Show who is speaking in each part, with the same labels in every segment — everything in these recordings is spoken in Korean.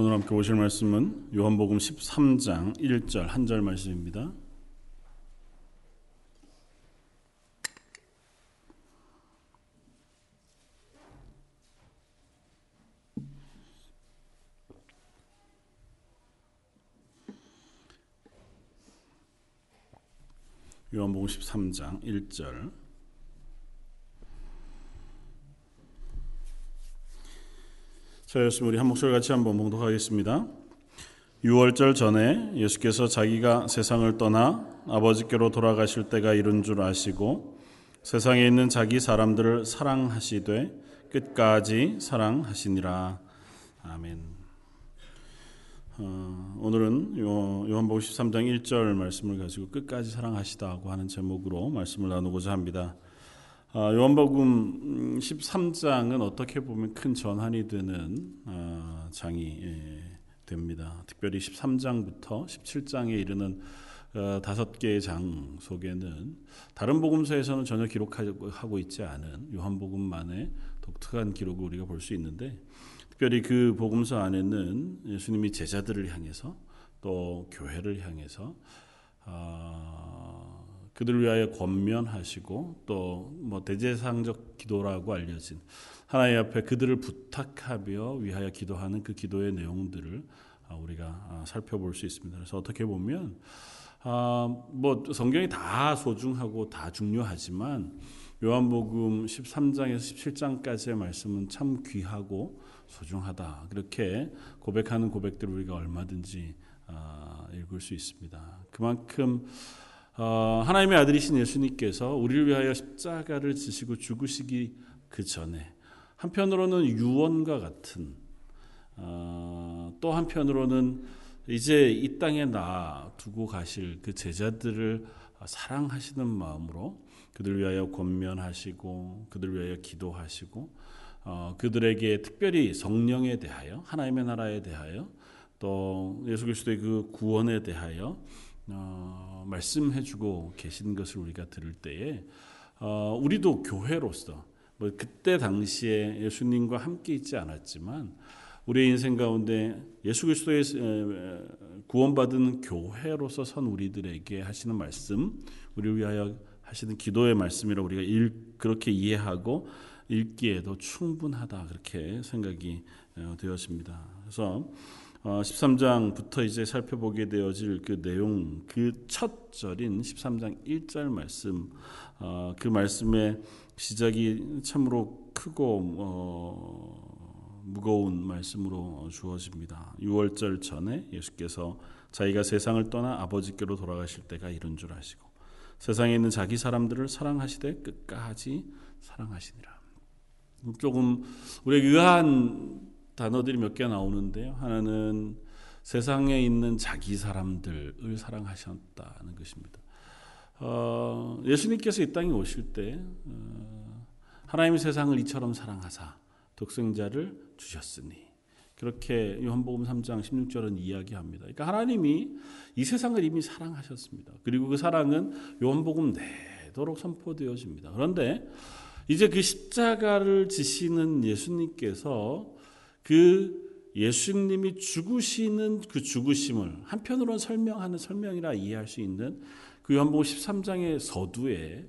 Speaker 1: 오늘 함께 보실 말씀은 요한복음 13장 1절 한 절 말씀입니다. 요한복음 13장 1절 자, 였으면 우리 한 목소리 같이 한번 봉독하겠습니다. 6월절 전에 예수께서 자기가 세상을 떠나 아버지께로 돌아가실 때가 이른 줄 아시고 세상에 있는 자기 사람들을 사랑하시되 끝까지 사랑하시니라. 아멘. 어, 오늘은 요한복음 13장 1절 말씀을 가지고 끝까지 사랑하시다고 하는 제목으로 말씀을 나누고자 합니다. 아, 요한복음 13장은 어떻게 보면 큰 전환이 되는 아, 장이 예, 됩니다. 특별히 13장부터 17장에 이르는 어, 다섯 개의 장 속에는 다른 복음서에서는 전혀 기록하고 있지 않은 요한복음만의 독특한 기록을 우리가 볼 수 있는데 특별히 그 복음서 안에는 예수님이 제자들을 향해서 또 교회를 향해서 아, 그들을 위하여 권면하시고 또 뭐 대제상적 기도라고 알려진 하나님 앞에 그들을 부탁하며 위하여 기도하는 그 기도의 내용들을 아, 우리가 아, 살펴볼 수 있습니다. 그래서 어떻게 보면 아, 뭐 성경이 다 소중하고 다 중요하지만 요한복음 13장에서 17장까지의 말씀은 참 귀하고 소중하다. 그렇게 고백하는 고백들을 우리가 얼마든지 읽을 수 있습니다. 그만큼 어, 하나님의 아들이신 예수님께서 우리를 위하여 십자가를 지시고 죽으시기 그 전에 한편으로는 유언과 같은 어, 또 한편으로는 이제 이 땅에 놔두고 가실 그 제자들을 사랑하시는 마음으로 그들 위하여 권면하시고 그들 위하여 기도하시고 어, 그들에게 특별히 성령에 대하여 하나님의 나라에 대하여 또 예수 그리스도의 그 구원에 대하여 어, 말씀해주고 계신 것을 우리가 들을 때에 어, 우리도 교회로서 뭐 그때 당시에 예수님과 함께 있지 않았지만 우리의 인생 가운데 예수 그리스도의 구원받은 교회로서 선 우리들에게 하시는 말씀, 우리를 위하여 하시는 기도의 말씀이라 우리가 일, 그렇게 이해하고 읽기에도 충분하다 그렇게 생각이 어, 되었습니다. 그래서 13장부터 어, 이제 살펴보게 되어질 그 내용, 그 첫 절인 13장 1절 말씀, 어, 그 말씀의 시작이 참으로 크고 어, 무거운 말씀으로 주어집니다. 6월절 전에 예수께서 자기가 세상을 떠나 아버지께로 돌아가실 때가 이른 줄 아시고 세상에 있는 자기 사람들을 사랑하시되 끝까지 사랑하시니라. 조금 우리 의아한 단어들이 몇 개 나오는데요. 하나는 세상에 있는 자기 사람들을 사랑하셨다는 것입니다. 어, 예수님께서 이 땅에 오실 때 어, 하나님의 세상을 이처럼 사랑하사 독생자를 주셨으니 그렇게 요한복음 3장 16절은 이야기합니다. 그러니까 하나님이 이 세상을 이미 사랑하셨습니다. 그리고 그 사랑은 요한복음 내도록 선포되어집니다. 그런데 이제 그 십자가를 지시는 예수님께서 그 예수님이 죽으시는 그 죽으심을 한편으로는 설명하는 설명이라 이해할 수 있는 그 요한복음 13장의 서두에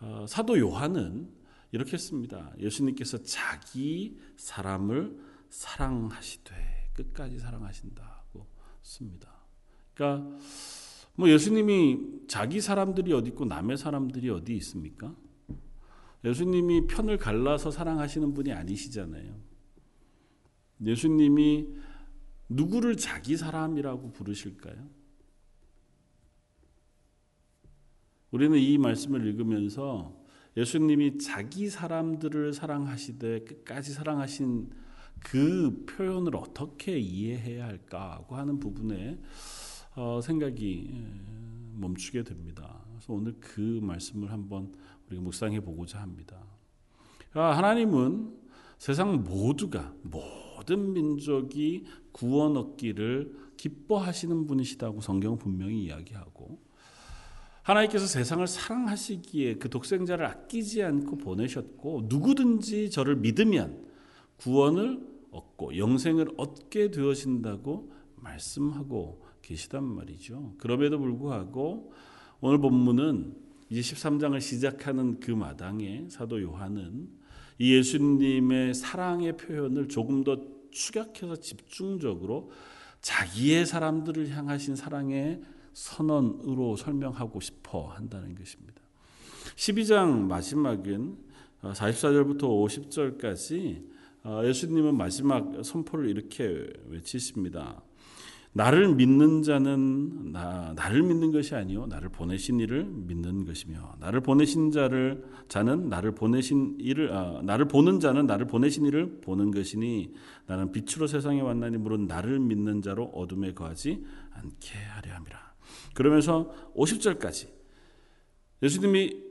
Speaker 1: 어, 사도 요한은 이렇게 씁니다. 예수님께서 자기 사람을 사랑하시되 끝까지 사랑하신다고 씁니다. 그러니까 뭐 예수님이 자기 사람들이 어디 있고 남의 사람들이 어디 있습니까? 예수님이 편을 갈라서 사랑하시는 분이 아니시잖아요. 예수님이 누구를 자기 사람이라고 부르실까요? 우리는 이 말씀을 읽으면서 예수님이 자기 사람들을 사랑하시되 끝까지 사랑하신 그 표현을 어떻게 이해해야 할까고 하는 부분에 어, 생각이 멈추게 됩니다. 그래서 오늘 그 말씀을 한번 우리가 묵상해 보고자 합니다. 아, 하나님은 세상 모두가 모든 민족이 구원 얻기를 기뻐하시는 분이시다고 성경은 분명히 이야기하고 하나님께서 세상을 사랑하시기에 그 독생자를 아끼지 않고 보내셨고 누구든지 저를 믿으면 구원을 얻고 영생을 얻게 되어진다고 말씀하고 계시단 말이죠. 그럼에도 불구하고 오늘 본문은 이제 13장을 시작하는 그 마당에 사도 요한은 이 예수님의 사랑의 표현을 조금 더 축약해서 집중적으로 자기의 사람들을 향하신 사랑의 선언으로 설명하고 싶어 한다는 것입니다. 12장 마지막은 44절부터 50절까지 예수님은 마지막 선포를 이렇게 외치십니다. 나를 믿는 자는 나, 나를 믿는 것이 아니요 나를 보내신 이를 믿는 것이며 나를 보내신 자를 자는 나를 보내신 이를 아, 나를 보는 자는 나를 보내신 이를 보는 것이니 나는 빛으로 세상에 왔나니 물은 나를 믿는 자로 어둠에 거하지 않게 하려 함이라. 그러면서 50절까지 예수님이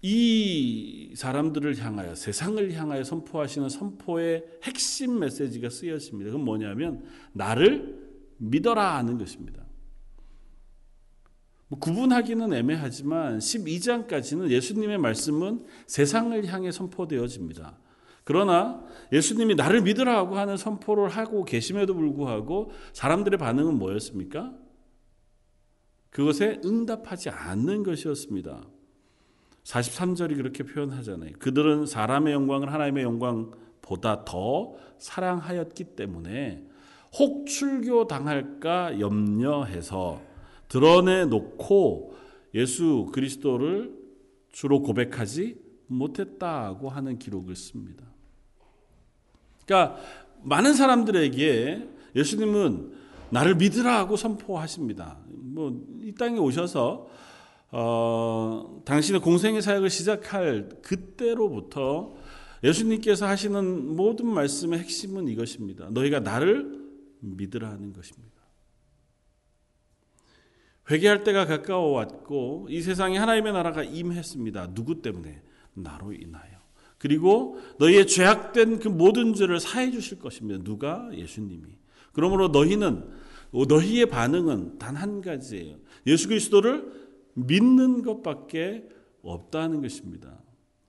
Speaker 1: 이 사람들을 향하여 세상을 향하여 선포하시는 선포의 핵심 메시지가 쓰여집니다. 그건 뭐냐면 나를 믿어라 하는 것입니다. 뭐 구분하기는 애매하지만 12장까지는 예수님의 말씀은 세상을 향해 선포되어집니다. 그러나 예수님이 나를 믿으라고 하는 선포를 하고 계심에도 불구하고 사람들의 반응은 뭐였습니까? 그것에 응답하지 않는 것이었습니다. 43절이 그렇게 표현하잖아요. 그들은 사람의 영광을 하나님의 영광보다 더 사랑하였기 때문에 혹 출교 당할까 염려해서 드러내 놓고 예수 그리스도를 주로 고백하지 못했다고 하는 기록을 씁니다. 그러니까 많은 사람들에게 예수님은 나를 믿으라고 선포하십니다. 뭐 이 땅에 오셔서 어, 당신의 공생의 사역을 시작할 그때로부터 예수님께서 하시는 모든 말씀의 핵심은 이것입니다. 너희가 나를 믿으라 하는 것입니다. 회개할 때가 가까워 왔고 이 세상에 하나님의 나라가 임했습니다. 누구 때문에? 나로 인하여. 그리고 너희의 죄악된 그 모든 죄를 사해 주실 것입니다. 누가? 예수님이. 그러므로 너희는 너희의 반응은 단 한 가지예요. 예수 그리스도를 믿는 것밖에 없다는 것입니다.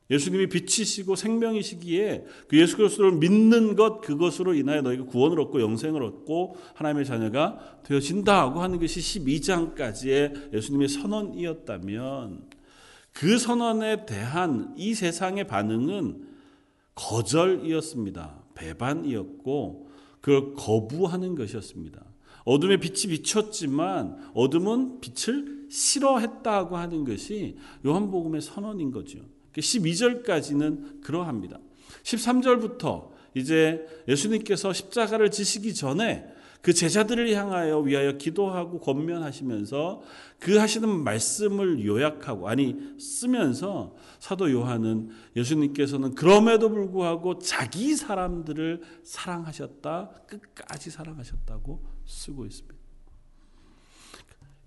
Speaker 1: 예수님이 빛이시고 생명이시기에 그 예수 그리스도를 믿는 것 그것으로 인하여 너희가 구원을 얻고 영생을 얻고 하나님의 자녀가 되어진다고 하는 것이 12장까지의 예수님의 선언이었다면 그 선언에 대한 이 세상의 반응은 거절이었습니다. 배반이었고 그걸 거부하는 것이었습니다. 어둠의 빛이 비쳤지만 어둠은 빛을 싫어했다고 하는 것이 요한복음의 선언인 거죠. 12절까지는 그러합니다. 13절부터 이제 예수님께서 십자가를 지시기 전에 그 제자들을 향하여 위하여 기도하고 권면하시면서 그 하시는 말씀을 요약하고 아니 쓰면서 사도 요한은 예수님께서는 그럼에도 불구하고 자기 사람들을 사랑하셨다 끝까지 사랑하셨다고 쓰고 있습니다.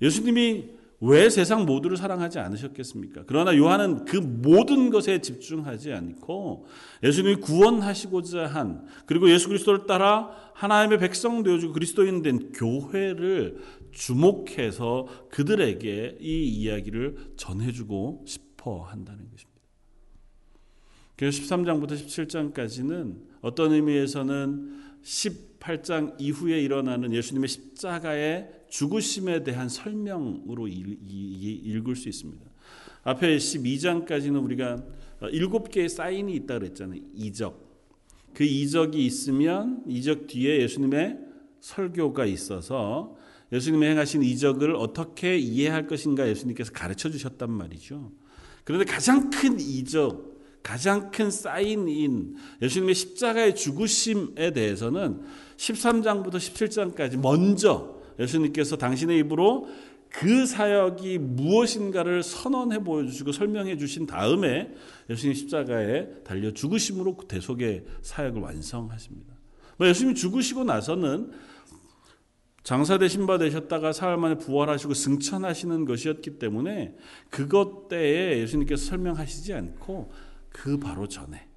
Speaker 1: 예수님이 왜 세상 모두를 사랑하지 않으셨겠습니까? 그러나 요한은 그 모든 것에 집중하지 않고 예수님이 구원하시고자 한 그리고 예수 그리스도를 따라 하나님의 백성 되어주고 그리스도인 된 교회를 주목해서 그들에게 이 이야기를 전해주고 싶어 한다는 것입니다. 그래서 13장부터 17장까지는 어떤 의미에서는 18장 이후에 일어나는 예수님의 십자가의 죽으심에 대한 설명으로 읽을 수 있습니다. 앞에 12장까지는 우리가 일곱 개의 사인이 있다 그랬잖아요. 이적. 그 이적이 있으면 이적 뒤에 예수님의 설교가 있어서 예수님의 행하신 이적을 어떻게 이해할 것인가 예수님께서 가르쳐 주셨단 말이죠. 그런데 가장 큰 이적, 가장 큰 사인인 예수님의 십자가의 죽으심에 대해서는 13장부터 17장까지 먼저 예수님께서 당신의 입으로 그 사역이 무엇인가를 선언해 보여주시고 설명해 주신 다음에 예수님 십자가에 달려 죽으심으로 대속의 사역을 완성하십니다. 뭐 예수님이 죽으시고 나서는 장사 되신 바 되셨다가 사흘 만에 부활하시고 승천하시는 것이었기 때문에 그것 때에 예수님께서 설명하시지 않고 그 바로 전에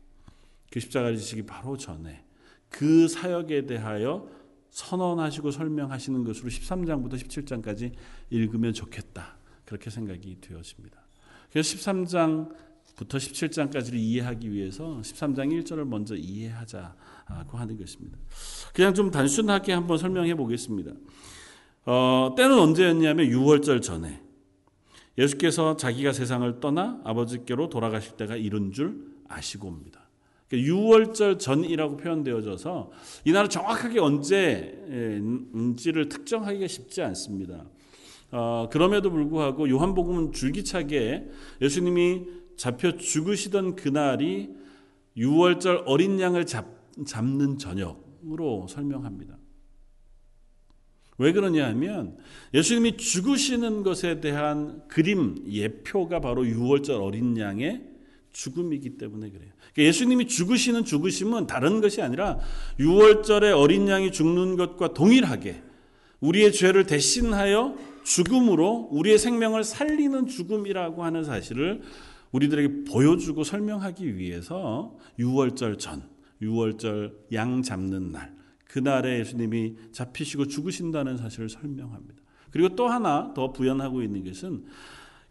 Speaker 1: 그 십자가를 지시기 바로 전에 그 사역에 대하여 선언하시고 설명하시는 것으로 13장부터 17장까지 읽으면 좋겠다. 그렇게 생각이 되어집니다. 그래서 13장 부터 17장까지를 이해하기 위해서 13장 1절을 먼저 이해하자고 하는 것입니다. 그냥 좀 단순하게 한번 설명해 보겠습니다. 어, 때는 언제였냐면 6월절 전에 예수께서 자기가 세상을 떠나 아버지께로 돌아가실 때가 이른 줄 아시고 옵니다. 6월절 그러니까 전이라고 표현되어져서 이날은 정확하게 언제인지를 특정하기가 쉽지 않습니다. 어, 그럼에도 불구하고 요한복음은 줄기차게 예수님이 잡혀 죽으시던 그날이 6월절 어린 양을 잡, 잡는 저녁으로 설명합니다. 왜 그러냐 하면 예수님이 죽으시는 것에 대한 그림, 예표가 바로 6월절 어린 양의 죽음이기 때문에 그래요. 그러니까 예수님이 죽으시는 죽으심은 다른 것이 아니라 6월절에 어린 양이 죽는 것과 동일하게 우리의 죄를 대신하여 죽음으로 우리의 생명을 살리는 죽음이라고 하는 사실을 우리들에게 보여주고 설명하기 위해서 6월절 전, 6월절 양 잡는 날, 그날에 예수님이 잡히시고 죽으신다는 사실을 설명합니다. 그리고 또 하나 더 부연하고 있는 것은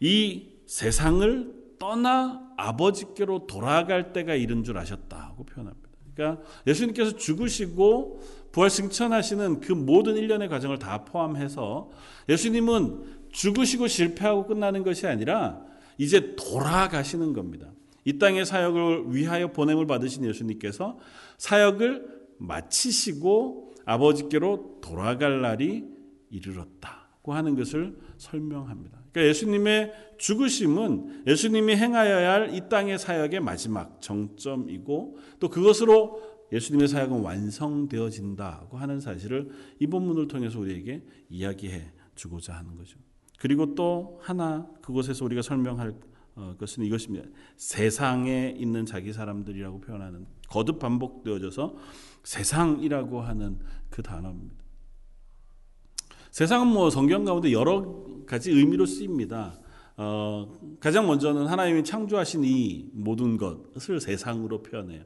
Speaker 1: 이 세상을 떠나 아버지께로 돌아갈 때가 이른 줄 아셨다고 표현합니다. 그러니까 예수님께서 죽으시고 부활 승천하시는 그 모든 일련의 과정을 다 포함해서 예수님은 죽으시고 실패하고 끝나는 것이 아니라 이제 돌아가시는 겁니다. 이 땅의 사역을 위하여 보냄을 받으신 예수님께서 사역을 마치시고 아버지께로 돌아갈 날이 이르렀다고 하는 것을 설명합니다. 그러니까 예수님의 죽으심은 예수님이 행하여야 할 이 땅의 사역의 마지막 정점이고 또 그것으로 예수님의 사역은 완성되어진다고 하는 사실을 이 본문을 통해서 우리에게 이야기해 주고자 하는 거죠. 그리고 또 하나 그곳에서 우리가 설명할 어, 것은 이것입니다. 세상에 있는 자기 사람들이라고 표현하는 거듭 반복되어져서 세상이라고 하는 그 단어입니다. 세상은 뭐 성경 가운데 여러 가지 의미로 쓰입니다. 어, 가장 먼저는 하나님이 창조하신 이 모든 것을 세상으로 표현해요.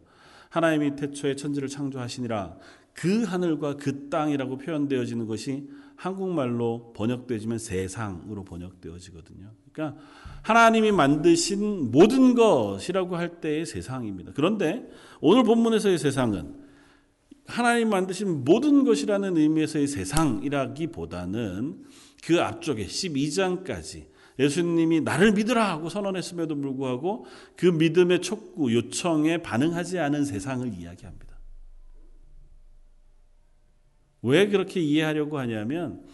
Speaker 1: 하나님이 태초에 천지를 창조하시니라 그 하늘과 그 땅이라고 표현되어지는 것이 한국말로 번역되지면 세상으로 번역되어지거든요. 그러니까 하나님이 만드신 모든 것이라고 할 때의 세상입니다. 그런데 오늘 본문에서의 세상은 하나님 만드신 모든 것이라는 의미에서의 세상이라기보다는 그 앞쪽에 12장까지 예수님이 나를 믿으라 하고 선언했음에도 불구하고 그 믿음의 촉구, 요청에 반응하지 않은 세상을 이야기합니다. 왜 그렇게 이해하려고 하냐면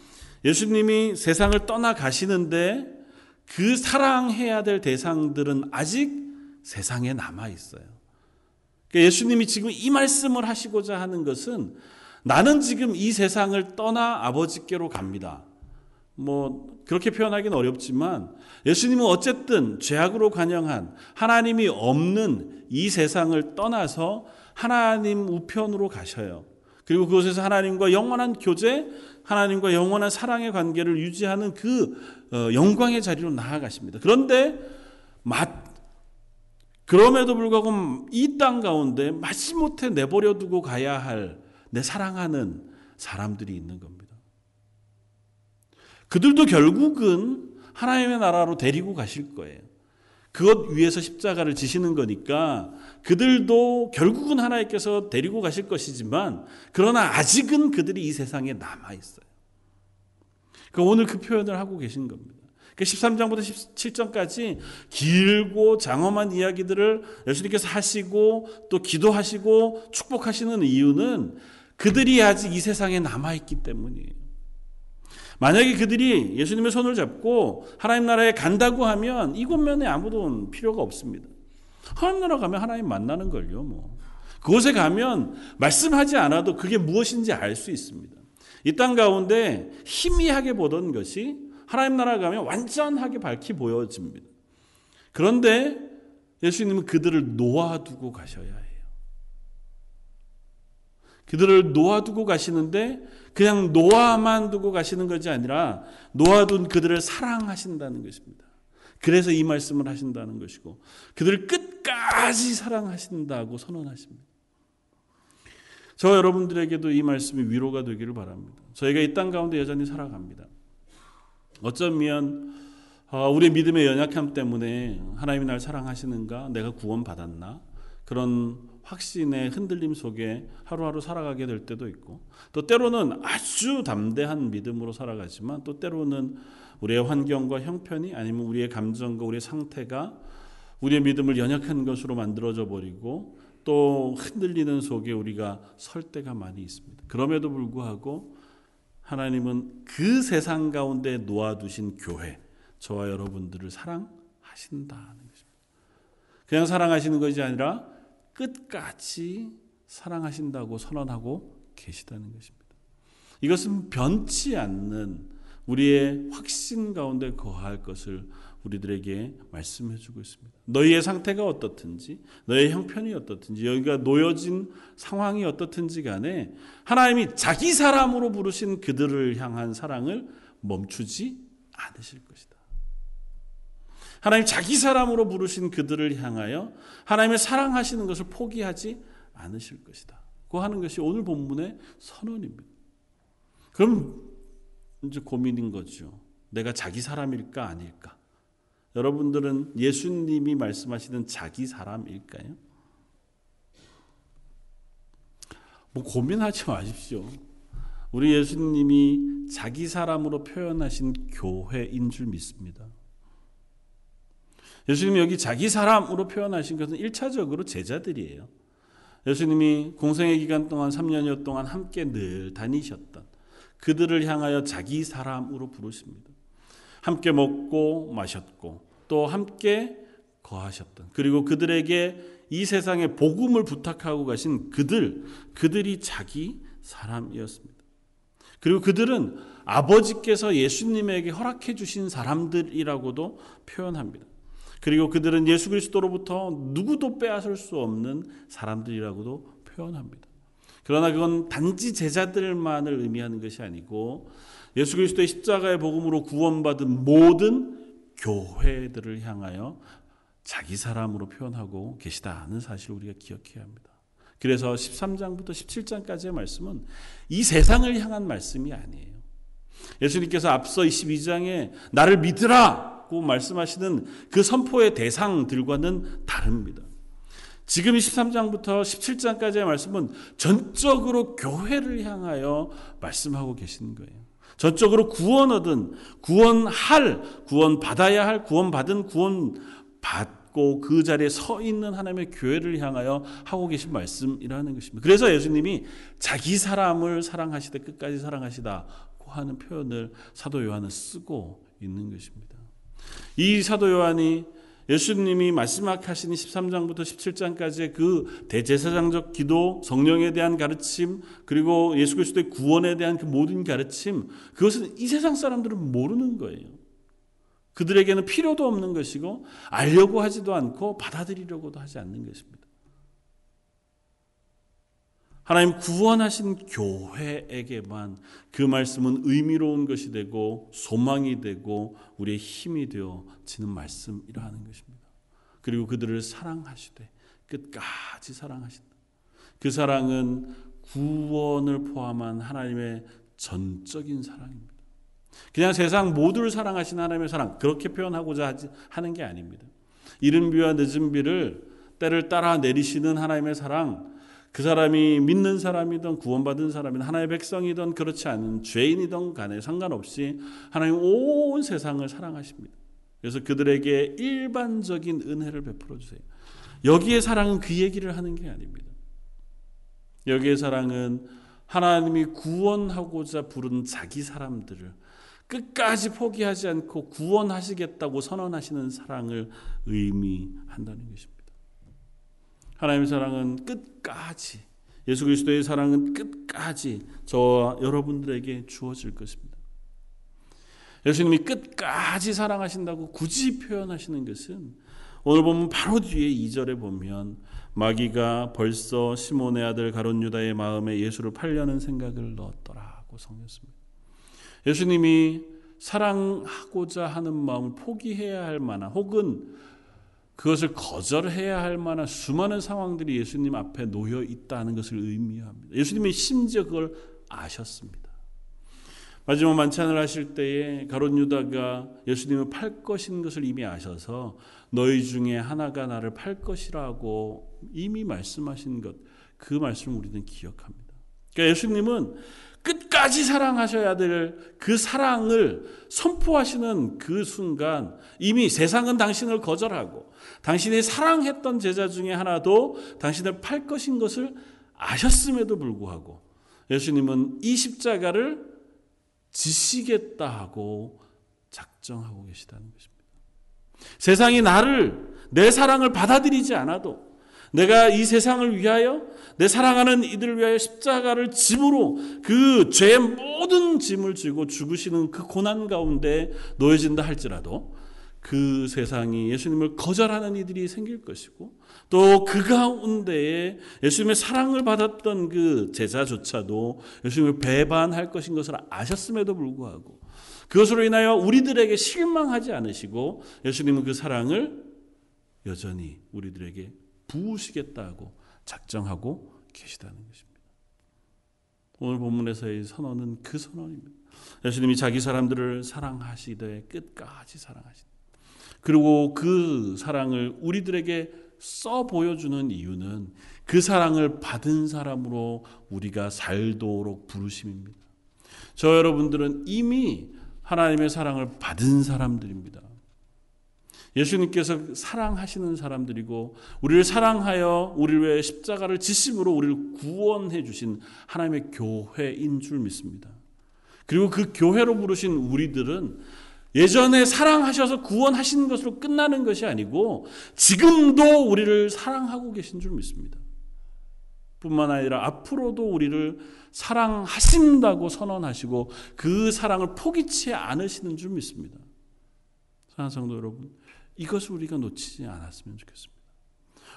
Speaker 1: 예수님이 세상을 떠나가시는데 그 사랑해야 될 대상들은 아직 세상에 남아 있어요. 그러니까 예수님이 지금 이 말씀을 하시고자 하는 것은 나는 지금 이 세상을 떠나 아버지께로 갑니다. 뭐 그렇게 표현하기는 어렵지만 예수님은 어쨌든 죄악으로 관영한 하나님이 없는 이 세상을 떠나서 하나님 우편으로 가셔요. 그리고 그곳에서 하나님과 영원한 교제, 하나님과 영원한 사랑의 관계를 유지하는 그 어, 영광의 자리로 나아가십니다. 그런데 그럼에도 불구하고 이 땅 가운데 마지못해 내버려 두고 가야 할 내 사랑하는 사람들이 있는 겁니다. 그들도 결국은 하나님의 나라로 데리고 가실 거예요. 그것 위해서 십자가를 지시는 거니까 그들도 결국은 하나님께서 데리고 가실 것이지만 그러나 아직은 그들이 이 세상에 남아 있어요. 그 오늘 그 표현을 하고 계신 겁니다. 그 13장부터 17장까지 길고 장엄한 이야기들을 예수님께서 하시고 또 기도하시고 축복하시는 이유는 그들이 아직 이 세상에 남아 있기 때문이에요. 만약에 그들이 예수님의 손을 잡고 하나님 나라에 간다고 하면 이곳면에 아무도 필요가 없습니다. 하나님 나라 가면 하나님 만나는 걸요, 뭐. 그곳에 가면 말씀하지 않아도 그게 무엇인지 알 수 있습니다. 이 땅 가운데 희미하게 보던 것이 하나님 나라 가면 완전하게 밝히 보여집니다. 그런데 예수님은 그들을 놓아두고 가셔야 해요. 그들을 놓아두고 가시는데 그냥 놓아만 두고 가시는 것이 아니라 놓아둔 그들을 사랑하신다는 것입니다. 그래서 이 말씀을 하신다는 것이고 그들을 끝까지 사랑하신다고 선언하십니다. 저 여러분들에게도 이 말씀이 위로가 되기를 바랍니다. 저희가 이 땅 가운데 여전히 살아갑니다. 어쩌면 어, 우리의 믿음의 연약함 때문에 하나님이 날 사랑하시는가? 내가 구원받았나? 그런 확신의 흔들림 속에 하루하루 살아가게 될 때도 있고 또 때로는 아주 담대한 믿음으로 살아가지만 또 때로는 우리의 환경과 형편이 아니면 우리의 감정과 우리의 상태가 우리의 믿음을 연약한 것으로 만들어져 버리고 또 흔들리는 속에 우리가 설 때가 많이 있습니다. 그럼에도 불구하고 하나님은 그 세상 가운데 놓아두신 교회, 저와 여러분들을 사랑하신다는 것입니다. 그냥 사랑하시는 것이 아니라 끝까지 사랑하신다고 선언하고 계시다는 것입니다. 이것은 변치 않는 우리의 확신 가운데 거할 것을 우리들에게 말씀해 주고 있습니다. 너희의 상태가 어떻든지, 너의 형편이 어떻든지, 여기가 놓여진 상황이 어떻든지 간에 하나님이 자기 사람으로 부르신 그들을 향한 사랑을 멈추지 않으실 것이다. 하나님 자기 사람으로 부르신 그들을 향하여 하나님의 사랑하시는 것을 포기하지 않으실 것이다. 그 하는 것이 오늘 본문의 선언입니다. 그럼 이제 고민인 거죠. 내가 자기 사람일까 아닐까? 여러분들은 예수님이 말씀하시는 자기 사람일까요? 뭐 고민하지 마십시오. 우리 예수님이 자기 사람으로 표현하신 교회인 줄 믿습니다. 예수님이 여기 자기 사람으로 표현하신 것은 1차적으로 제자들이에요. 예수님이 공생의 기간 동안 3년여 동안 함께 늘 다니셨던 그들을 향하여 자기 사람으로 부르십니다. 함께 먹고 마셨고 또 함께 거하셨던 그리고 그들에게 이 세상에 복음을 부탁하고 가신 그들 그들이 자기 사람이었습니다. 그리고 그들은 아버지께서 예수님에게 허락해 주신 사람들이라고도 표현합니다. 그리고 그들은 예수 그리스도로부터 누구도 빼앗을 수 없는 사람들이라고도 표현합니다. 그러나 그건 단지 제자들만을 의미하는 것이 아니고 예수 그리스도의 십자가의 복음으로 구원받은 모든 교회들을 향하여 자기 사람으로 표현하고 계시다는 사실을 우리가 기억해야 합니다. 그래서 13장부터 17장까지의 말씀은 이 세상을 향한 말씀이 아니에요. 예수님께서 앞서 22장에 나를 믿으라고 말씀하시는 그 선포의 대상들과는 다릅니다. 지금 23장부터 17장까지의 말씀은 전적으로 교회를 향하여 말씀하고 계시는 거예요. 전적으로 구원 얻은, 구원할, 구원 받아야 할, 구원 받은, 구원 받고 그 자리에 서 있는 하나님의 교회를 향하여 하고 계신 말씀이라는 것입니다. 그래서 예수님이 자기 사람을 사랑하시되 끝까지 사랑하시다고 하는 표현을 사도 요한은 쓰고 있는 것입니다. 이 사도 요한이 예수님이 마지막 하신 13장부터 17장까지의 그 대제사장적 기도, 성령에 대한 가르침, 그리고 예수 그리스도의 구원에 대한 그 모든 가르침, 그것은 이 세상 사람들은 모르는 거예요. 그들에게는 필요도 없는 것이고 알려고 하지도 않고 받아들이려고도 하지 않는 것입니다. 하나님 구원하신 교회에게만 그 말씀은 의미로운 것이 되고 소망이 되고 우리의 힘이 되어지는 말씀이라 하는 것입니다. 그리고 그들을 사랑하시되 끝까지 사랑하신다. 그 사랑은 구원을 포함한 하나님의 전적인 사랑입니다. 그냥 세상 모두를 사랑하시는 하나님의 사랑 그렇게 표현하고자 하는 게 아닙니다. 이른 비와 늦은 비를 때를 따라 내리시는 하나님의 사랑 그 사람이 믿는 사람이든 구원받은 사람이든 하나의 백성이든 그렇지 않은 죄인이든 간에 상관없이 하나님 온 세상을 사랑하십니다. 그래서 그들에게 일반적인 은혜를 베풀어 주세요. 여기에 사랑은 그 얘기를 하는 게 아닙니다. 여기에 사랑은 하나님이 구원하고자 부른 자기 사람들을 끝까지 포기하지 않고 구원하시겠다고 선언하시는 사랑을 의미한다는 것입니다. 하나님의 사랑은 끝까지 예수 그리스도의 사랑은 끝까지 저와 여러분들에게 주어질 것입니다. 예수님이 끝까지 사랑하신다고 굳이 표현하시는 것은 오늘 보면 바로 뒤에 2절에 보면 마귀가 벌써 시몬의 아들 가론 유다의 마음에 예수를 팔려는 생각을 넣었더라고 성했습니다. 예수님이 사랑하고자 하는 마음을 포기해야 할 만한 혹은 그것을 거절해야 할 만한 수많은 상황들이 예수님 앞에 놓여 있다는 것을 의미합니다. 예수님이 심지어 그걸 아셨습니다. 마지막 만찬을 하실 때에 가롯 유다가 예수님을 팔 것인 것을 이미 아셔서 너희 중에 하나가 나를 팔 것이라고 이미 말씀하신 것, 그 말씀을 우리는 기억합니다. 그러니까 예수님은 끝까지 사랑하셔야 될 그 사랑을 선포하시는 그 순간 이미 세상은 당신을 거절하고 당신이 사랑했던 제자 중에 하나도 당신을 팔 것인 것을 아셨음에도 불구하고 예수님은 이 십자가를 지시겠다 하고 작정하고 계시다는 것입니다. 세상이 나를 내 사랑을 받아들이지 않아도 내가 이 세상을 위하여 내 사랑하는 이들을 위하여 십자가를 짐으로 그 죄의 모든 짐을 지고 죽으시는 그 고난 가운데 놓여진다 할지라도 그 세상이 예수님을 거절하는 이들이 생길 것이고 또 그 가운데에 예수님의 사랑을 받았던 그 제자조차도 예수님을 배반할 것인 것을 아셨음에도 불구하고 그것으로 인하여 우리들에게 실망하지 않으시고 예수님은 그 사랑을 여전히 우리들에게 부으시겠다고 작정하고 계시다는 것입니다. 오늘 본문에서의 선언은 그 선언입니다. 예수님이 자기 사람들을 사랑하시되 끝까지 사랑하신다. 그리고 그 사랑을 우리들에게 써 보여주는 이유는 그 사랑을 받은 사람으로 우리가 살도록 부르심입니다. 저 여러분들은 이미 하나님의 사랑을 받은 사람들입니다. 예수님께서 사랑하시는 사람들이고 우리를 사랑하여 우리를 위해 십자가를 지심으로 우리를 구원해 주신 하나님의 교회인 줄 믿습니다. 그리고 그 교회로 부르신 우리들은 예전에 사랑하셔서 구원하신 것으로 끝나는 것이 아니고 지금도 우리를 사랑하고 계신 줄 믿습니다. 뿐만 아니라 앞으로도 우리를 사랑하신다고 선언하시고 그 사랑을 포기치 않으시는 줄 믿습니다. 사랑하는 성도 여러분, 이것을 우리가 놓치지 않았으면 좋겠습니다.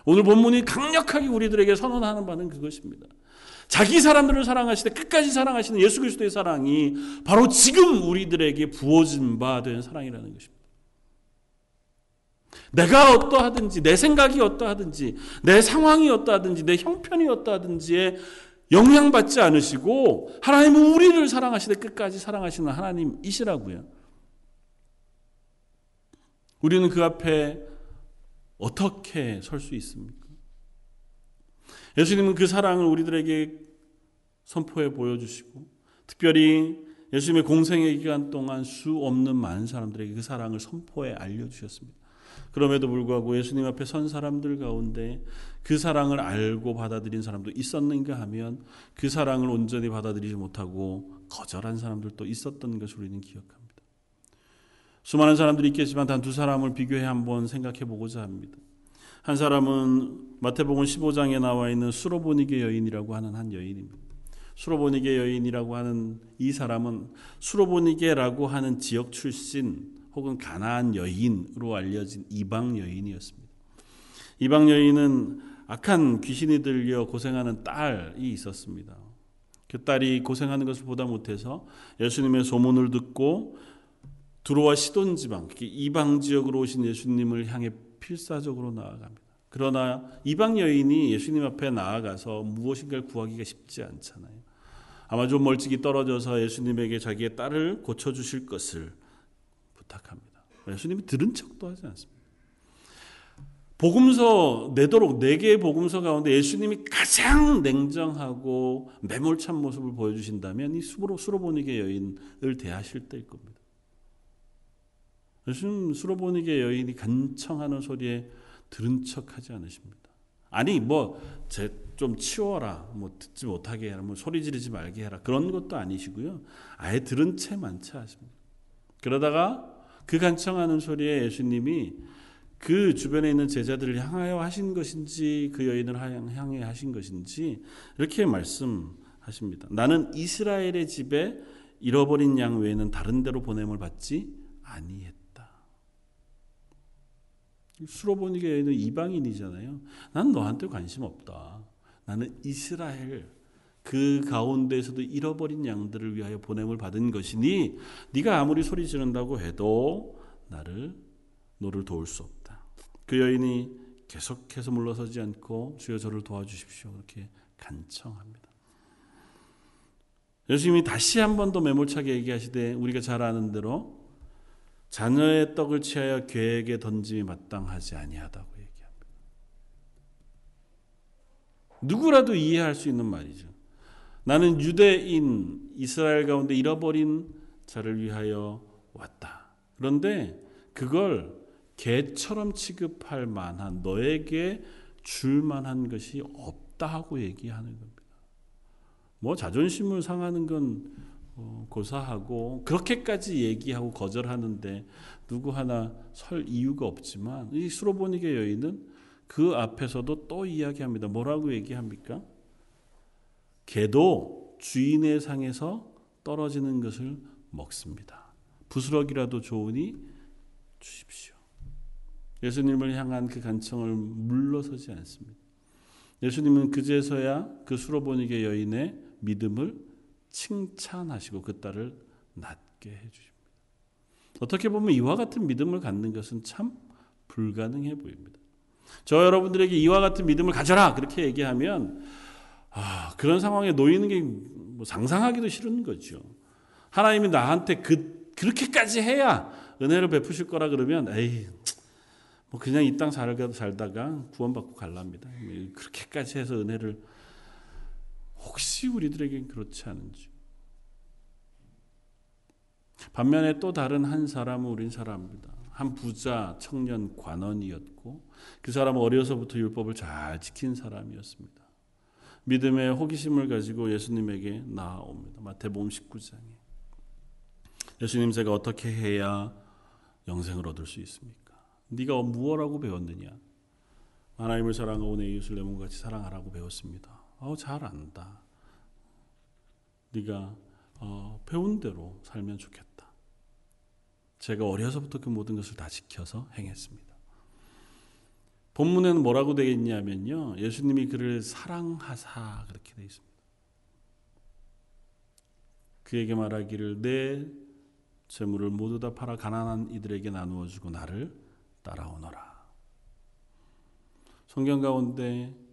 Speaker 1: 오늘 본문이 강력하게 우리들에게 선언하는 바는 그것입니다. 자기 사람들을 사랑하시되 끝까지 사랑하시는 예수 그리스도의 사랑이 바로 지금 우리들에게 부어진 바 된 사랑이라는 것입니다. 내가 어떠하든지 내 생각이 어떠하든지 내 상황이 어떠하든지 내 형편이 어떠하든지에 영향받지 않으시고 하나님은 우리를 사랑하시되 끝까지 사랑하시는 하나님이시라고요. 우리는 그 앞에 어떻게 설 수 있습니까? 예수님은 그 사랑을 우리들에게 선포해 보여주시고 특별히 예수님의 공생의 기간 동안 수 없는 많은 사람들에게 그 사랑을 선포해 알려주셨습니다. 그럼에도 불구하고 예수님 앞에 선 사람들 가운데 그 사랑을 알고 받아들인 사람도 있었는가 하면 그 사랑을 온전히 받아들이지 못하고 거절한 사람들도 있었던 것을 우리는 기억합니다. 수많은 사람들이 있겠지만 단 두 사람을 비교해 한번 생각해 보고자 합니다. 한 사람은 마태복음 15장에 나와 있는 수로보니게 여인이라고 하는 한 여인입니다. 수로보니게 여인이라고 하는 이 사람은 수로보니게라고 하는 지역 출신 혹은 가나안 여인으로 알려진 이방 여인이었습니다. 이방 여인은 악한 귀신이 들려 고생하는 딸이 있었습니다. 그 딸이 고생하는 것을 보다 못해서 예수님의 소문을 듣고 두로와 시돈 지방, 이방 지역으로 오신 예수님을 향해 필사적으로 나아갑니다. 그러나 이방 여인이 예수님 앞에 나아가서 무엇인가를 구하기가 쉽지 않잖아요. 아마 좀 멀찍이 떨어져서 예수님에게 자기의 딸을 고쳐주실 것을 부탁합니다. 예수님이 들은 척도 하지 않습니다. 복음서 내도록 네 개의 복음서 가운데 예수님이 가장 냉정하고 매몰찬 모습을 보여주신다면 이 수로 수로보니게 여인을 대하실 때일 겁니다. 예수님 수로보니게 여인이 간청하는 소리에 들은 척하지 않으십니다. 아니 뭐좀 치워라, 뭐 듣지 못하게 해라, 뭐 소리 지르지 말게 해라 그런 것도 아니시고요. 아예 들은 채 만차하십니다. 그러다가 그 간청하는 소리에 예수님이 그 주변에 있는 제자들을 향하여 하신 것인지 그 여인을 향해 하신 것인지 이렇게 말씀하십니다. 나는 이스라엘의 집에 잃어버린 양 외에는 다른 데로 보냄을 받지 아니했다. 수로보니게 여인은 이방인이잖아요. 난 너한테 관심 없다. 나는 이스라엘 그 가운데에서도 잃어버린 양들을 위하여 보냄을 받은 것이니 네가 아무리 소리 지른다고 해도 나를 너를 도울 수 없다. 그 여인이 계속해서 물러서지 않고 주여 저를 도와주십시오. 그렇게 간청합니다. 예수님이 다시 한 번 더 매몰차게 얘기하시되 우리가 잘 아는 대로 자녀의 떡을 취하여 괴에게 던짐이 마땅하지 아니하다고 얘기합니다. 누구라도 이해할 수 있는 말이죠. 나는 유대인 이스라엘 가운데 잃어버린 자를 위하여 왔다. 그런데 그걸 개처럼 취급할 만한 너에게 줄 만한 것이 없다 하고 얘기하는 겁니다. 뭐 자존심을 상하는 건 어, 고사하고 그렇게까지 얘기하고 거절하는데 누구 하나 설 이유가 없지만 이 수로보니게 여인은 그 앞에서도 또 이야기합니다. 뭐라고 얘기합니까? 개도 주인의 상에서 떨어지는 것을 먹습니다. 부스러기라도 좋으니 주십시오. 예수님을 향한 그 간청을 물러서지 않습니다. 예수님은 그제서야 그 수로보니게 여인의 믿음을 칭찬하시고 그 딸을 낫게 해주십니다. 어떻게 보면 이와 같은 믿음을 갖는 것은 참 불가능해 보입니다. 저 여러분들에게 이와 같은 믿음을 가져라 그렇게 얘기하면 아, 그런 상황에 놓이는 게 뭐 상상하기도 싫은 거죠. 하나님이 나한테 그 그렇게까지 해야 은혜를 베푸실 거라 그러면 에이 뭐 그냥 이 땅 살다가 구원받고 갈랍니다. 그렇게까지 해서 은혜를 혹시 우리들에겐 그렇지 않은지. 반면에 또 다른 한 사람은 우린 사람입니다. 한 부자 청년 관원이었고 그 사람은 어려서부터 율법을 잘 지킨 사람이었습니다. 믿음의 호기심을 가지고 예수님에게 나아옵니다. 마태복음 19장에. 예수님 제가 어떻게 해야 영생을 얻을 수 있습니까? 네가 무엇라고 배웠느냐? 하나님을 사랑하고 내 이웃을 내 몸같이 사랑하라고 배웠습니다. 어, 잘 안다. 네가 어, 배운 대로 살면 좋겠다. 제가 어려서부터 그 모든 것을 다 지켜서 행했습니다. 본문에는 뭐라고 되어 있냐면요. 예수님이 그를 사랑하사 그렇게 되어 있습니다. 그에게 말하기를 내 재물을 모두 다 팔아 가난한 이들에게 나누어 주고 나를 따라오너라. 성경 가운데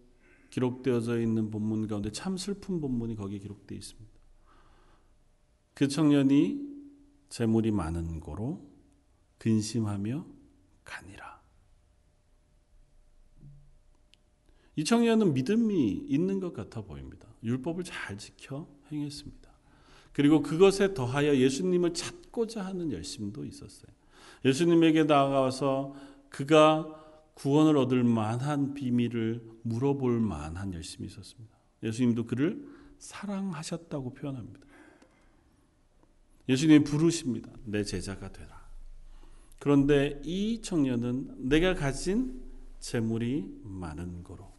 Speaker 1: 기록되어져 있는 본문 가운데 참 슬픈 본문이 거기에 기록되어 있습니다. 그 청년이 재물이 많은 고로 근심하며 가니라. 이 청년은 믿음이 있는 것 같아 보입니다. 율법을 잘 지켜 행했습니다. 그리고 그것에 더하여 예수님을 찾고자 하는 열심도 있었어요. 예수님에게 나가서 그가 구원을 얻을 만한 비밀을 물어볼 만한 열심이 있었습니다. 예수님도 그를 사랑하셨다고 표현합니다. 예수님이 부르십니다. 내 제자가 되라. 그런데 이 청년은 내가 가진 재물이 많은 거로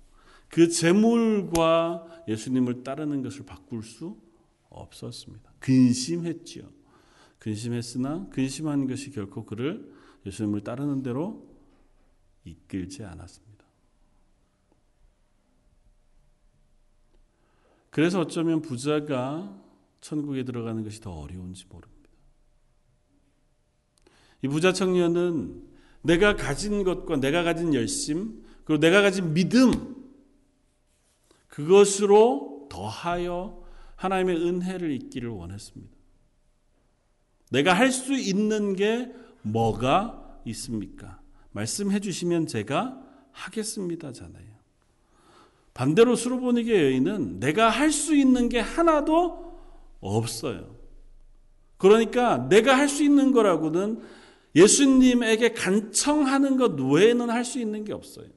Speaker 1: 그 재물과 예수님을 따르는 것을 바꿀 수 없었습니다. 근심했지요. 근심했으나 근심한 것이 결코 그를 예수님을 따르는 대로 이끌지 않았습니다. 그래서 어쩌면 부자가 천국에 들어가는 것이 더 어려운지 모릅니다. 이 부자 청년은 내가 가진 것과 내가 가진 열심, 그리고 내가 가진 믿음, 그것으로 더하여 하나님의 은혜를 잊기를 원했습니다. 내가 할 수 있는 게 뭐가 있습니까? 말씀해 주시면 제가 하겠습니다잖아요. 반대로 수로보니게 여인은 내가 할 수 있는 게 하나도 없어요. 그러니까 내가 할 수 있는 거라고는 예수님에게 간청하는 것 외에는 할 수 있는 게 없어요.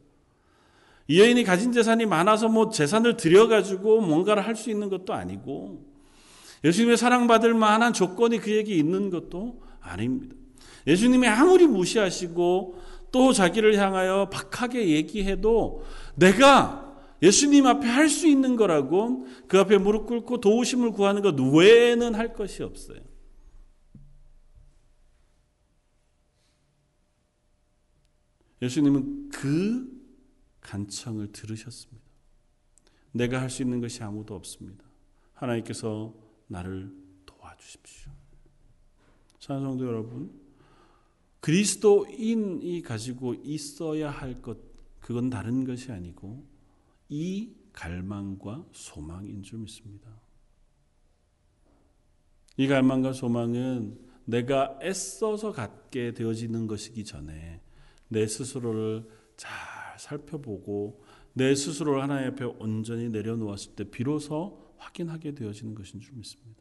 Speaker 1: 이 여인이 가진 재산이 많아서 뭐 재산을 들여가지고 뭔가를 할 수 있는 것도 아니고 예수님의 사랑받을 만한 조건이 그에게 있는 것도 아닙니다. 예수님이 아무리 무시하시고 또 자기를 향하여 박하게 얘기해도 내가 예수님 앞에 할 수 있는 거라고 그 앞에 무릎 꿇고 도우심을 구하는 것 외에는 할 것이 없어요. 예수님은 그 간청을 들으셨습니다. 내가 할 수 있는 것이 아무도 없습니다. 하나님께서 나를 도와주십시오. 사랑성도 여러분, 그리스도인이 가지고 있어야 할 것, 그건 다른 것이 아니고 이 갈망과 소망인 줄 믿습니다. 이 갈망과 소망은 내가 애써서 갖게 되어지는 것이기 전에 내 스스로를 잘 살펴보고 내 스스로를 하나님 앞에 온전히 내려놓았을 때 비로소 확인하게 되어지는 것인 줄 믿습니다.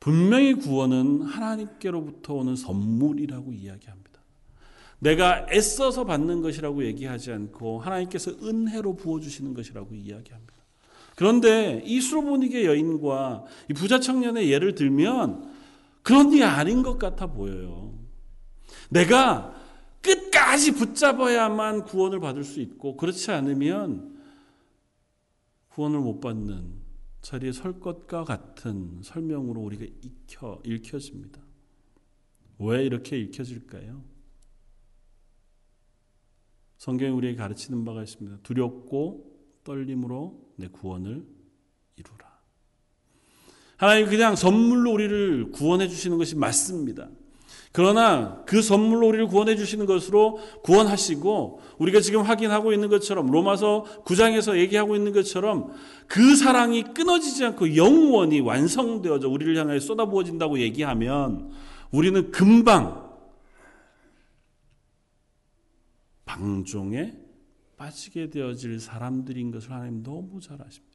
Speaker 1: 분명히 구원은 하나님께로부터 오는 선물이라고 이야기합니다. 내가 애써서 받는 것이라고 얘기하지 않고 하나님께서 은혜로 부어주시는 것이라고 이야기합니다. 그런데 이 수로보니게 여인과 이 부자 청년의 예를 들면 그런 게 아닌 것 같아 보여요. 내가 끝까지 붙잡아야만 구원을 받을 수 있고 그렇지 않으면 구원을 못 받는 자리에 설 것과 같은 설명으로 우리가 익혀 읽혀집니다. 왜 이렇게 읽혀질까요? 성경이 우리에게 가르치는 바가 있습니다. 두렵고 떨림으로 내 구원을 이루라. 하나님 그냥 선물로 우리를 구원해 주시는 것이 맞습니다. 그러나 그 선물로 우리를 구원해 주시는 것으로 구원하시고 우리가 지금 확인하고 있는 것처럼 로마서 9장에서 얘기하고 있는 것처럼 그 사랑이 끊어지지 않고 영원히 완성되어져 우리를 향해 쏟아부어진다고 얘기하면 우리는 금방 방종에 빠지게 되어질 사람들인 것을 하나님 너무 잘 아십니다.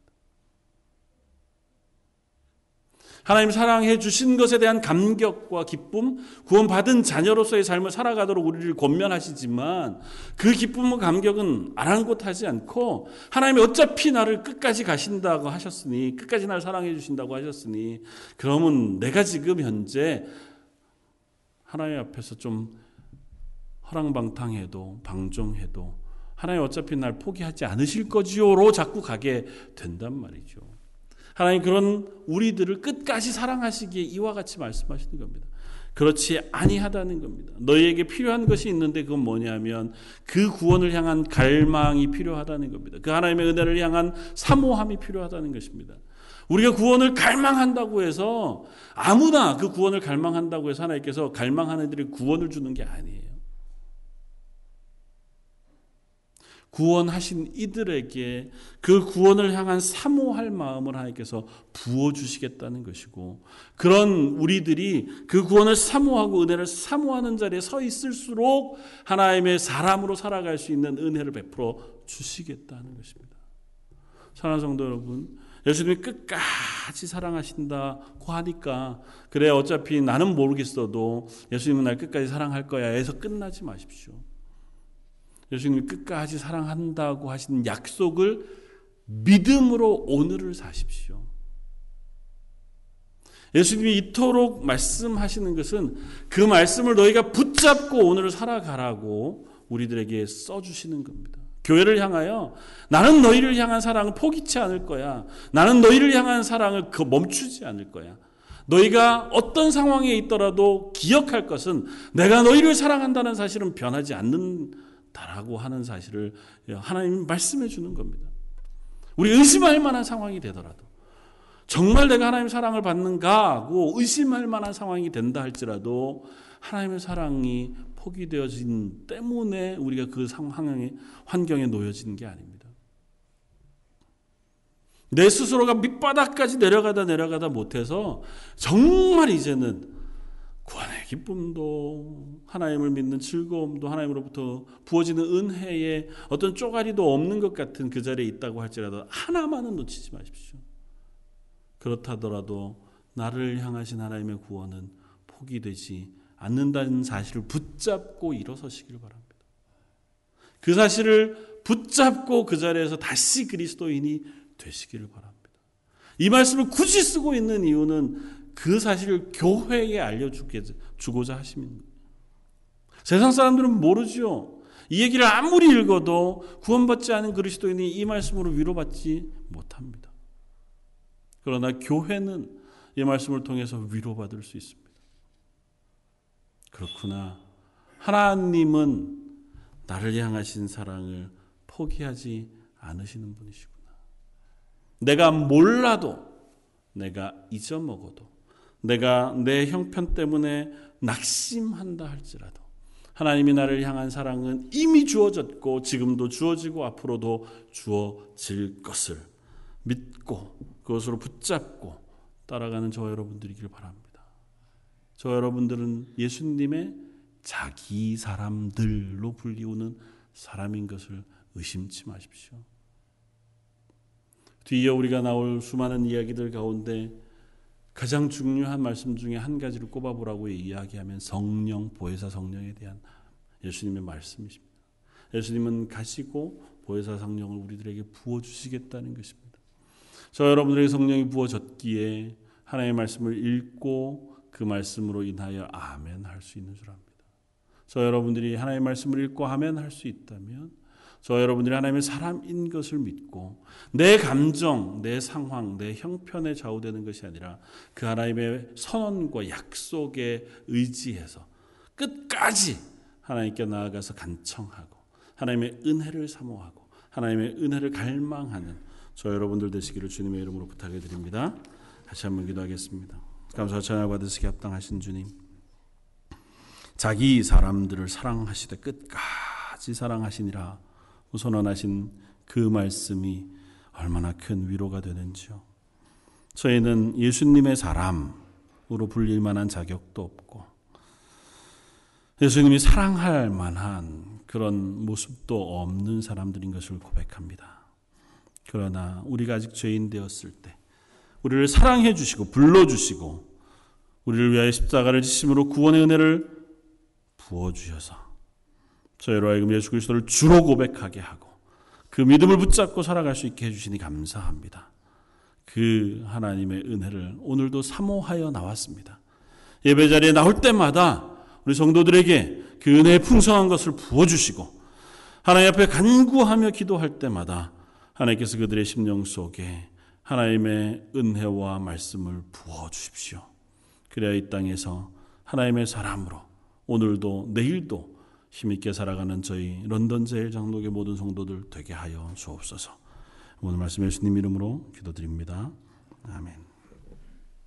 Speaker 1: 하나님 사랑해 주신 것에 대한 감격과 기쁨, 구원받은 자녀로서의 삶을 살아가도록 우리를 권면하시지만 그 기쁨과 감격은 아랑곳하지 않고 하나님이 어차피 나를 끝까지 가신다고 하셨으니 끝까지 나를 사랑해 주신다고 하셨으니 그러면 내가 지금 현재 하나님 앞에서 좀 허랑방탕해도 방종해도 하나님 어차피 날 포기하지 않으실 거지요로 자꾸 가게 된단 말이죠. 하나님 그런 우리들을 끝까지 사랑하시기에 이와 같이 말씀하시는 겁니다. 그렇지 아니하다는 겁니다. 너희에게 필요한 것이 있는데 그건 뭐냐면 그 구원을 향한 갈망이 필요하다는 겁니다. 그 하나님의 은혜를 향한 사모함이 필요하다는 것입니다. 우리가 구원을 갈망한다고 해서 아무나 그 구원을 갈망한다고 해서 하나님께서 갈망하는 이들이 구원을 주는 게 아니에요. 구원하신 이들에게 그 구원을 향한 사모할 마음을 하나님께서 부어주시겠다는 것이고, 그런 우리들이 그 구원을 사모하고 은혜를 사모하는 자리에 서 있을수록 하나님의 사람으로 살아갈 수 있는 은혜를 베풀어 주시겠다는 것입니다. 사랑하는 성도 여러분, 예수님이 끝까지 사랑하신다고 하니까, 그래, 어차피 나는 모르겠어도 예수님은 날 끝까지 사랑할 거야 해서 끝나지 마십시오. 예수님이 끝까지 사랑한다고 하신 약속을 믿음으로 오늘을 사십시오. 예수님이 이토록 말씀하시는 것은 그 말씀을 너희가 붙잡고 오늘을 살아가라고 우리들에게 써주시는 겁니다. 교회를 향하여 나는 너희를 향한 사랑을 포기치 않을 거야. 나는 너희를 향한 사랑을 그 멈추지 않을 거야. 너희가 어떤 상황에 있더라도 기억할 것은 내가 너희를 사랑한다는 사실은 변하지 않는 다라고 하는 사실을 하나님 말씀해 주는 겁니다. 우리 의심할 만한 상황이 되더라도 정말 내가 하나님의 사랑을 받는가 하고 의심할 만한 상황이 된다 할지라도 하나님의 사랑이 포기되어진 때문에 우리가 그 상황에 환경에 놓여지는 게 아닙니다. 내 스스로가 밑바닥까지 내려가다 내려가다 못해서 정말 이제는 기쁨도 하나님을 믿는 즐거움도 하나님으로부터 부어지는 은혜에 어떤 쪼가리도 없는 것 같은 그 자리에 있다고 할지라도 하나만은 놓치지 마십시오. 그렇다더라도 나를 향하신 하나님의 구원은 포기되지 않는다는 사실을 붙잡고 일어서시길 바랍니다. 그 사실을 붙잡고 그 자리에서 다시 그리스도인이 되시기를 바랍니다. 이 말씀을 굳이 쓰고 있는 이유는 그 사실을 교회에 알려주고자 하십니다. 세상 사람들은 모르죠. 이 얘기를 아무리 읽어도 구원받지 않은 그리스도인이 이 말씀으로 위로받지 못합니다. 그러나 교회는 이 말씀을 통해서 위로받을 수 있습니다. 그렇구나. 하나님은 나를 향하신 사랑을 포기하지 않으시는 분이시구나. 내가 몰라도, 내가 잊어먹어도, 내가 내 형편 때문에 낙심한다 할지라도 하나님이 나를 향한 사랑은 이미 주어졌고 지금도 주어지고 앞으로도 주어질 것을 믿고 그것으로 붙잡고 따라가는 저와 여러분들이길 바랍니다. 저 여러분들은 예수님의 자기 사람들로 불리우는 사람인 것을 의심치 마십시오. 뒤에 우리가 나올 수많은 이야기들 가운데 가장 중요한 말씀 중에 한 가지를 꼽아보라고 이야기하면 성령, 보혜사 성령에 대한 예수님의 말씀이십니다. 예수님은 가시고 보혜사 성령을 우리들에게 부어주시겠다는 것입니다. 저 여러분들에게 성령이 부어졌기에 하나님의 말씀을 읽고 그 말씀으로 인하여 아멘 할 수 있는 줄 압니다. 저 여러분들이 하나님의 말씀을 읽고 아멘 할 수 있다면 저 여러분들이 하나님의 사람인 것을 믿고 내 감정, 내 상황, 내 형편에 좌우되는 것이 아니라 그 하나님의 선언과 약속에 의지해서 끝까지 하나님께 나아가서 간청하고 하나님의 은혜를 사모하고 하나님의 은혜를 갈망하는 저 여러분들 되시기를 주님의 이름으로 부탁해 드립니다. 다시 한번 기도하겠습니다. 감사 찬양 받으시기 합당하신 주님. 자기 사람들을 사랑하시되 끝까지 사랑하시니라 선언하신 그 말씀이 얼마나 큰 위로가 되는지요. 저희는 예수님의 사람으로 불릴 만한 자격도 없고 예수님이 사랑할 만한 그런 모습도 없는 사람들인 것을 고백합니다. 그러나 우리가 아직 죄인 되었을 때 우리를 사랑해 주시고 불러 주시고 우리를 위하여 십자가를 지심으로 구원의 은혜를 부어 주셔서 저희로 하여금 예수 그리스도를 주로 고백하게 하고 그 믿음을 붙잡고 살아갈 수 있게 해주시니 감사합니다. 그 하나님의 은혜를 오늘도 사모하여 나왔습니다. 예배 자리에 나올 때마다 우리 성도들에게 그 은혜의 풍성한 것을 부어주시고 하나님 앞에 간구하며 기도할 때마다 하나님께서 그들의 심령 속에 하나님의 은혜와 말씀을 부어주십시오. 그래야 이 땅에서 하나님의 사람으로 오늘도 내일도 힘있게 살아가는 저희 런던 제일 장로교 모든 성도들 되게 하여 주옵소서. 오늘 말씀 예수님 이름으로 기도드립니다. 아멘.